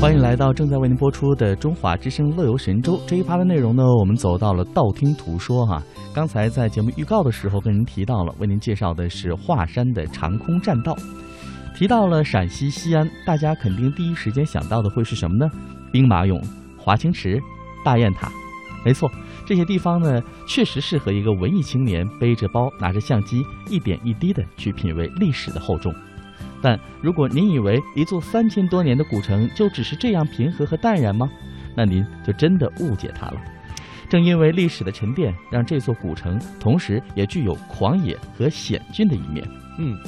欢迎来到正在为您播出的《中华之声·乐游神州》这一趴的内容呢，我们走到了道听途说哈。刚才在节目预告的时候跟您提到了，为您介绍的是华山的长空栈道。提到了陕西西安，大家肯定第一时间想到的会是什么呢？兵马俑、华清池、大雁塔。没错，这些地方呢，确实适合一个文艺青年背着包、拿着相机，一点一滴的去品味历史的厚重。但如果您以为一座三千多年的古城就只是这样平和和淡然吗？那您就真的误解它了。正因为历史的沉淀，让这座古城同时也具有狂野和险峻的一面。嗯，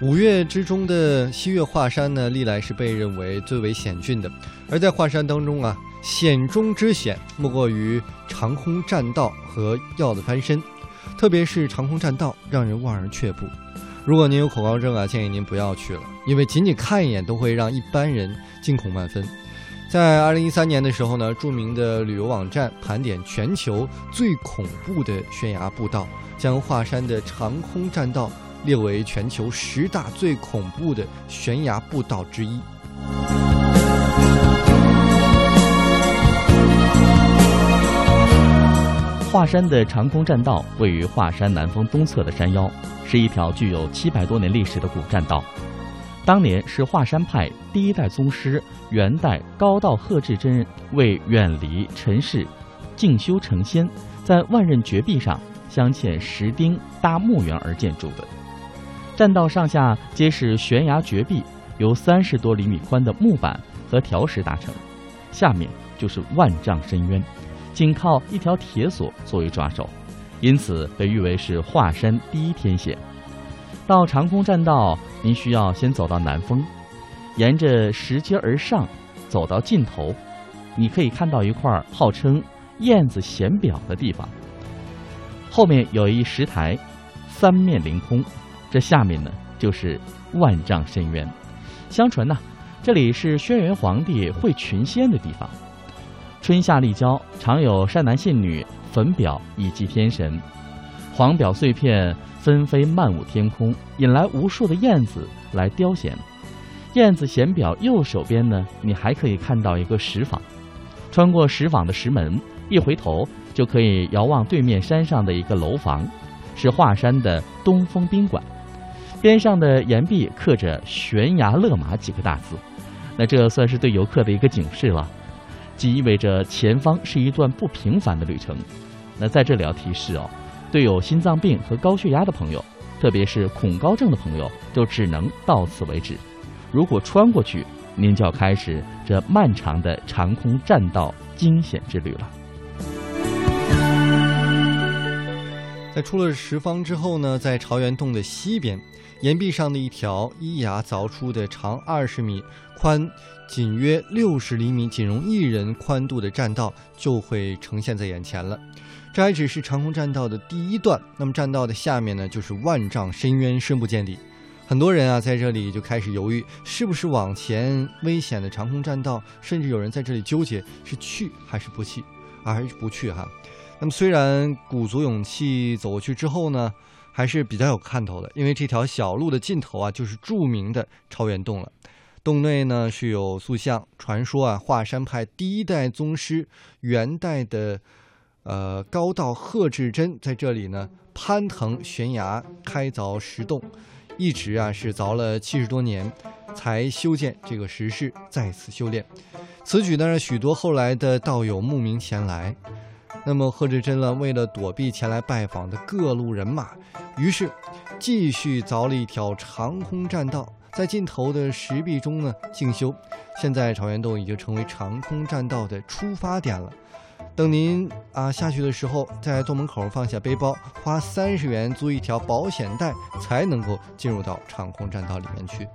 五岳之中的西岳华山呢，历来是被认为最为险峻的。而在华山当中啊，险中之险莫过于长空栈道和鹞子翻身，特别是长空栈道，让人望而却步。如果您有恐高症啊，建议您不要去了，因为仅仅看一眼都会让一般人惊恐万分。在二零一三年的时候呢，著名的旅游网站盘点全球最恐怖的悬崖步道，将华山的长空栈道列为全球十大最恐怖的悬崖步道之一。华山的长空栈道位于华山南峰东侧的山腰，是一条具有七百多年历史的古栈道。当年是华山派第一代宗师元代高道贺至真为远离尘世、静修成仙，在万仞绝壁上镶嵌石钉搭墓园而建筑的。栈道上下皆是悬崖绝壁，由三十多厘米宽的木板和条石搭成，下面就是万丈深渊。仅靠一条铁索作为抓手，因此被誉为是华山第一天险。到长空栈道，您需要先走到南峰，沿着石阶而上，走到尽头，你可以看到一块号称“燕子衔表”的地方。后面有一石台，三面临空，这下面呢就是万丈深渊。相传呢，这里是轩辕皇帝会群仙的地方。春夏立交，常有善男信女焚表以祭天神，黄表碎片纷飞漫舞天空，引来无数的燕子来叼衔。燕子衔表右手边呢，你还可以看到一个石坊，穿过石坊的石门，一回头就可以遥望对面山上的一个楼房，是华山的东风宾馆，边上的岩壁刻着“悬崖勒马”几个大字，那这算是对游客的一个警示了。即意味着前方是一段不平凡的旅程。那在这里要提示哦，对有心脏病和高血压的朋友，特别是恐高症的朋友，就只能到此为止。如果穿过去，您就要开始这漫长的长空栈道惊险之旅了。在出了石方之后呢，在朝元洞的西边，岩壁上的一条依崖凿出的长二十米、宽。仅约六十厘米，仅容一人宽度的栈道就会呈现在眼前了。这还只是长空栈道的第一段，那么栈道的下面呢，就是万丈深渊，深不见底。很多人啊，在这里就开始犹豫，是不是往前危险的长空栈道，甚至有人在这里纠结是去还是不去，啊，还是不去哈。那么虽然鼓足勇气走过去之后呢，还是比较有看头的，因为这条小路的尽头啊，就是著名的超元洞了。洞内呢是有塑像，传说啊，华山派第一代宗师元代的，呃高道贺至真在这里呢攀藤悬崖开凿石洞，一直啊是凿了七十多年，才修建这个石室，在此修炼。此举呢让许多后来的道友慕名前来。那么贺至真呢为了躲避前来拜访的各路人马，于是继续凿了一条长空栈道。在尽头的石壁中呢静修，现在朝元洞已经成为长空栈道的出发点了。等您啊下去的时候，在洞门口放下背包，花三十元租一条保险带，才能够进入到长空栈道里面去。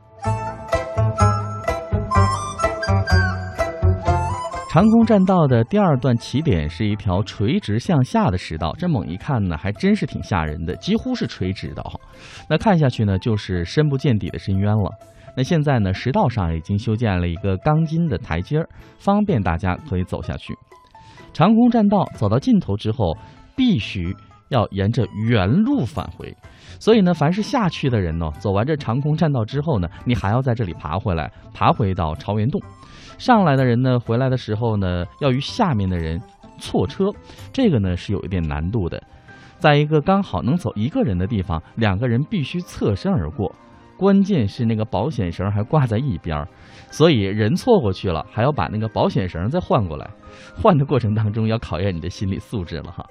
长空栈道的第二段起点是一条垂直向下的石道，这猛一看呢，还真是挺吓人的，几乎是垂直的哈。那看下去呢，就是深不见底的深渊了。那现在呢，石道上已经修建了一个钢筋的台阶儿，方便大家可以走下去。长空栈道走到尽头之后，必须要沿着原路返回。所以呢，凡是下去的人呢，走完这长空栈道之后呢，你还要在这里爬回来，爬回到朝元洞。上来的人呢，回来的时候呢，要与下面的人错车，这个呢是有一点难度的。在一个刚好能走一个人的地方，两个人必须侧身而过，关键是那个保险绳还挂在一边儿，所以人错过去了，还要把那个保险绳再换过来。换的过程当中要考验你的心理素质了哈。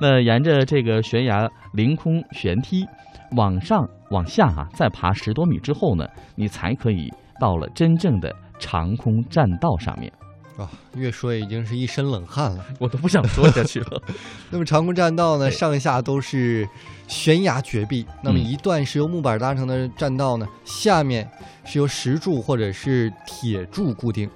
那沿着这个悬崖凌空悬梯往上往下啊，再爬十多米之后呢，你才可以到了真正的长空栈道上面。啊，越说已经是一身冷汗了，我都不想说下去了。那么长空栈道呢，上下都是悬崖绝壁。那么嗯一段是由木板搭成的栈道呢，下面是由石柱或者是铁柱固定。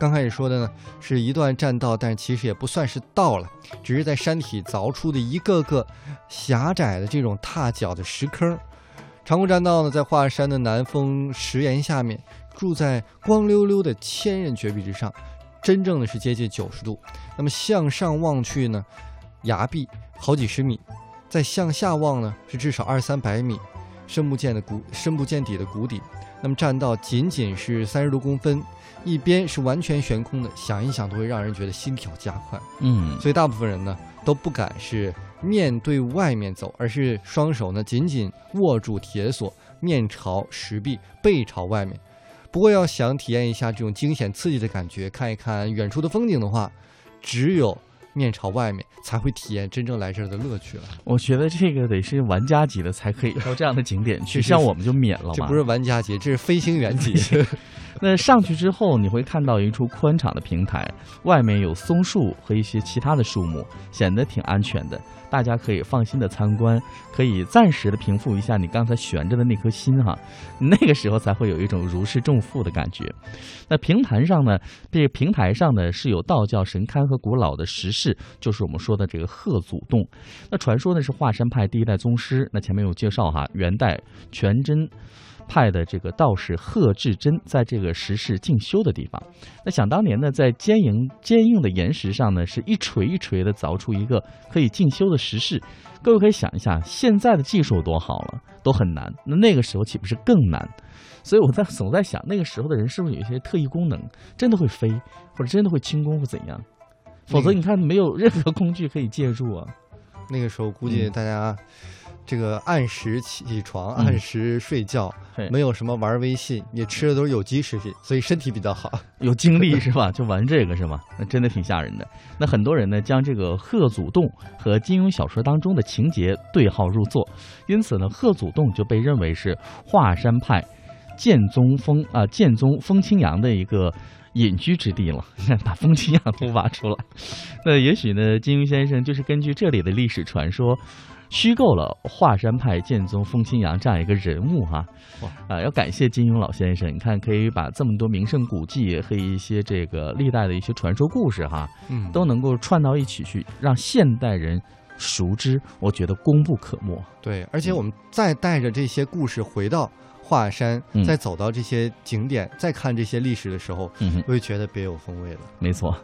刚开始说的呢是一段栈道，但其实也不算是道了，只是在山体凿出的一个个狭窄的这种踏脚的石坑。长空栈道呢，在华山的南峰石岩下面，住在光溜溜的千仞绝壁之上，真正的是接近九十度。那么向上望去呢，崖壁好几十米，再向下望呢是至少二三百米，深不见的谷深不见底的谷底。那么栈道仅仅是三十多公分，一边是完全悬空的，想一想都会让人觉得心跳加快。嗯，所以大部分人呢都不敢是面对外面走，而是双手呢紧紧握住铁索，面朝石壁，背朝外面。不过要想体验一下这种惊险刺激的感觉，看一看远处的风景的话，只有面朝外面才会体验真正来这儿的乐趣了。我觉得这个得是玩家级的才可以到这样的景点去，像我们就免了嘛。这不是玩家级，这是飞行员级。那上去之后，你会看到一处宽敞的平台，外面有松树和一些其他的树木，显得挺安全的。大家可以放心的参观，可以暂时的平复一下你刚才悬着的那颗心哈，那个时候才会有一种如释重负的感觉。那平台上呢，这个平台上呢是有道教神龛和古老的石室，就是我们说的这个鹤祖洞。那传说呢是华山派第一代宗师，那前面有介绍哈，元代全真。派的这个道士贺志真在这个石室进修的地方。那想当年呢，在坚硬坚硬的岩石上呢，是一锤一锤的凿出一个可以进修的石室。各位可以想一下，现在的技术多好了，都很难。那那个时候岂不是更难？所以我在总在想，那个时候的人是不是有一些特异功能，真的会飞，或者真的会轻功，或怎样？否则你看，没有任何工具可以借助啊。那个时候估计嗯大家这个按时起床，嗯按时睡觉，对没有什么玩微信，也吃的都是有机食品，所以身体比较好。有精力是吧？就玩这个是吧？那真的挺吓人的。那很多人呢，将这个贺祖洞和金庸小说当中的情节对号入座，因此呢，贺祖洞就被认为是华山派剑宗风啊、剑宗风清扬的一个。隐居之地了，把风清扬都挖出来，那也许呢，金庸先生就是根据这里的历史传说，虚构了华山派剑宗风清扬这样一个人物哈。哇啊，要感谢金庸老先生，你看可以把这么多名胜古迹和一些这个历代的一些传说故事哈，嗯，都能够串到一起去，让现代人熟知，我觉得功不可没。对，而且我们再带着这些故事回到华山，嗯再走到这些景点，再看这些历史的时候，嗯哼，会觉得别有风味了。没错。